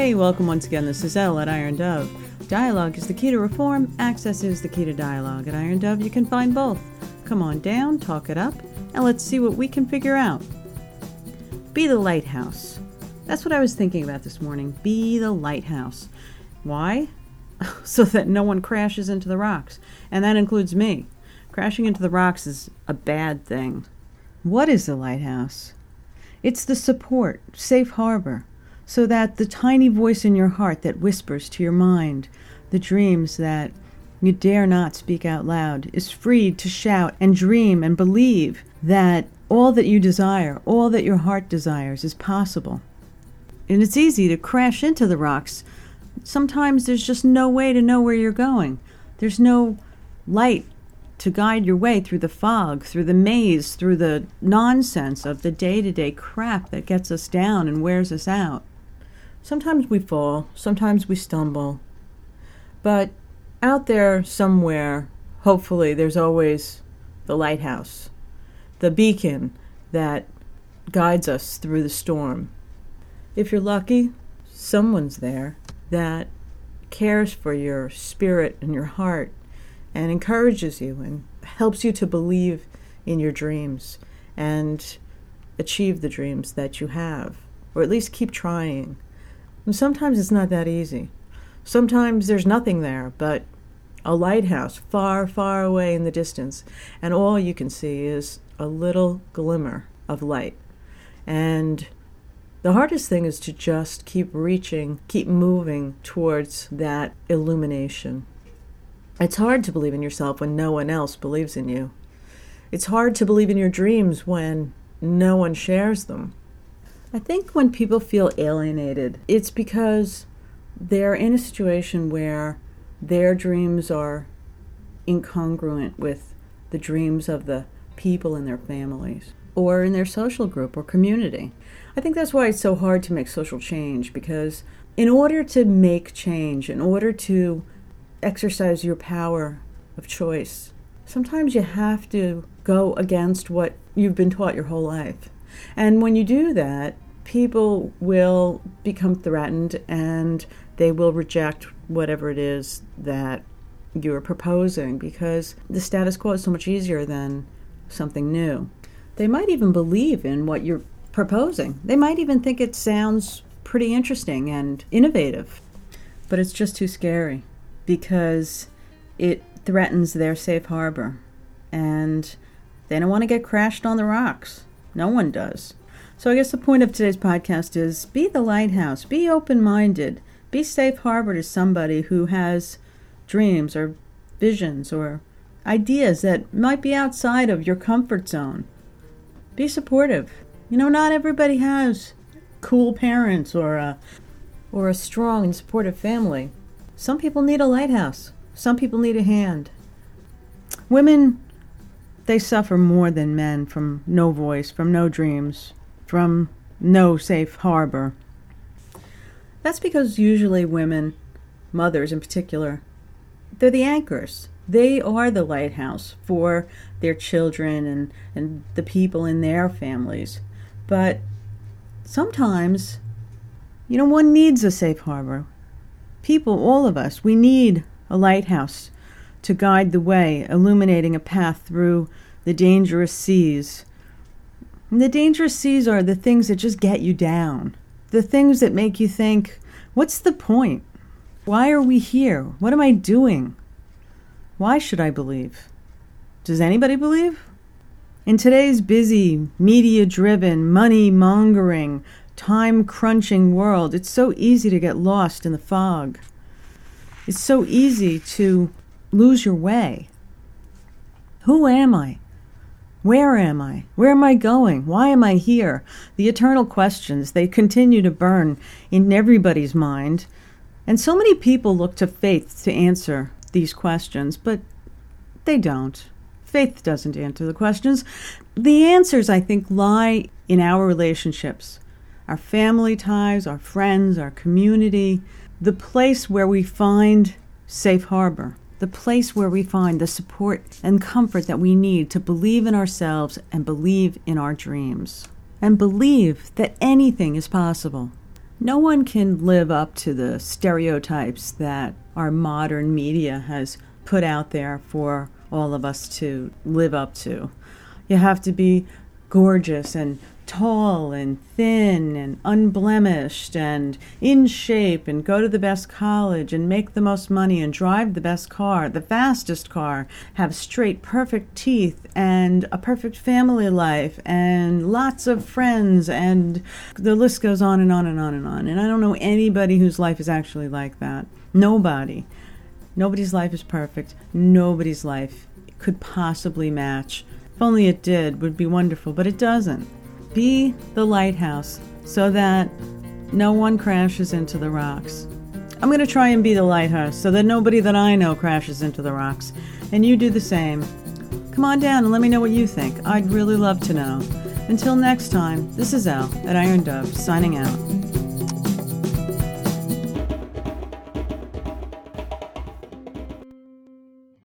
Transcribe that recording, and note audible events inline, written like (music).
Hey, welcome once again. This is Elle at Iron Dove. Dialogue is the key to reform, access is the key to dialogue. At Iron Dove, you can find both. Come on down, talk it up, and let's see what we can figure out. Be the lighthouse. That's what I was thinking about this morning. Be the lighthouse. Why? (laughs) so that no one crashes into the rocks. And that includes me. Crashing into the rocks is a bad thing. What is the lighthouse? It's the support, safe harbor, so that the tiny voice in your heart that whispers to your mind the dreams that you dare not speak out loud is freed to shout and dream and believe that all that you desire, all that your heart desires, is possible. And it's easy to crash into the rocks. Sometimes there's just no way to know where you're going. There's no light to guide your way through the fog, through the maze, through the nonsense of the day to day crap that gets us down and wears us out. Sometimes we fall, sometimes we stumble. But out there somewhere, hopefully, there's always the lighthouse, the beacon that guides us through the storm. If you're lucky, someone's there that cares for your spirit and your heart and encourages you and helps you to believe in your dreams and achieve the dreams that you have, or at least keep trying. And sometimes it's not that easy. Sometimes there's nothing there but a lighthouse far, far away in the distance, and all you can see is a little glimmer of light. And the hardest thing is to just keep reaching, keep moving towards that illumination. It's hard to believe in yourself when no one else believes in you. It's hard to believe in your dreams when no one shares them. I think when people feel alienated, it's because they're in a situation where their dreams are incongruent with the dreams of the people in their families or in their social group or community. I think that's why it's so hard to make social change because in order to make change, in order to exercise your power of choice. Sometimes you have to go against what you've been taught your whole life. And when you do that, people will become threatened and they will reject whatever it is that you're proposing because the status quo is so much easier than something new. They might even believe in what you're proposing. They might even think it sounds pretty interesting and innovative, but it's just too scary because it threatens their safe harbor. And they don't want to get crashed on the rocks. No one does. So I guess the point of today's podcast is be the lighthouse, be open minded, be safe harbor to somebody who has dreams or visions or ideas that might be outside of your comfort zone. Be supportive. You know, not everybody has cool parents or a, or a strong and supportive family. Some people need a lighthouse, some people need a hand. Women, they suffer more than men from no voice, from no dreams, from no safe harbor. That's because usually women, mothers in particular, they're the anchors. They are the lighthouse for their children and, and the people in their families. But sometimes, you know, one needs a safe harbor people, all of us, we need a lighthouse to guide the way, illuminating a path through the dangerous seas. And the dangerous seas are the things that just get you down, the things that make you think, what's the point? Why are we here? What am I doing? Why should I believe? Does anybody believe? In today's busy, media driven, money mongering, time crunching world, it's so easy to get lost in the fog. It's so easy to lose your way. Who am I? Where am I? Where am I going? Why am I here? The eternal questions, they continue to burn in everybody's mind. And so many people look to faith to answer these questions, but they don't. Faith doesn't answer the questions. The answers, I think, lie in our relationships our family ties, our friends, our community, the place where we find safe harbor, the place where we find the support and comfort that we need to believe in ourselves and believe in our dreams, and believe that anything is possible. No one can live up to the stereotypes that our modern media has put out there for all of us to live up to. You have to be gorgeous and tall and thin and unblemished and in shape and go to the best college and make the most money and drive the best car, the fastest car, have straight, perfect teeth and a perfect family life and lots of friends and the list goes on and on and on and on. And I don't know anybody whose life is actually like that. Nobody. Nobody's life is perfect. Nobody's life could possibly match. If only it did, would be wonderful, but it doesn't. Be the lighthouse so that no one crashes into the rocks. I'm going to try and be the lighthouse so that nobody that I know crashes into the rocks. And you do the same. Come on down and let me know what you think. I'd really love to know. Until next time, this is Elle at Iron Dove signing out.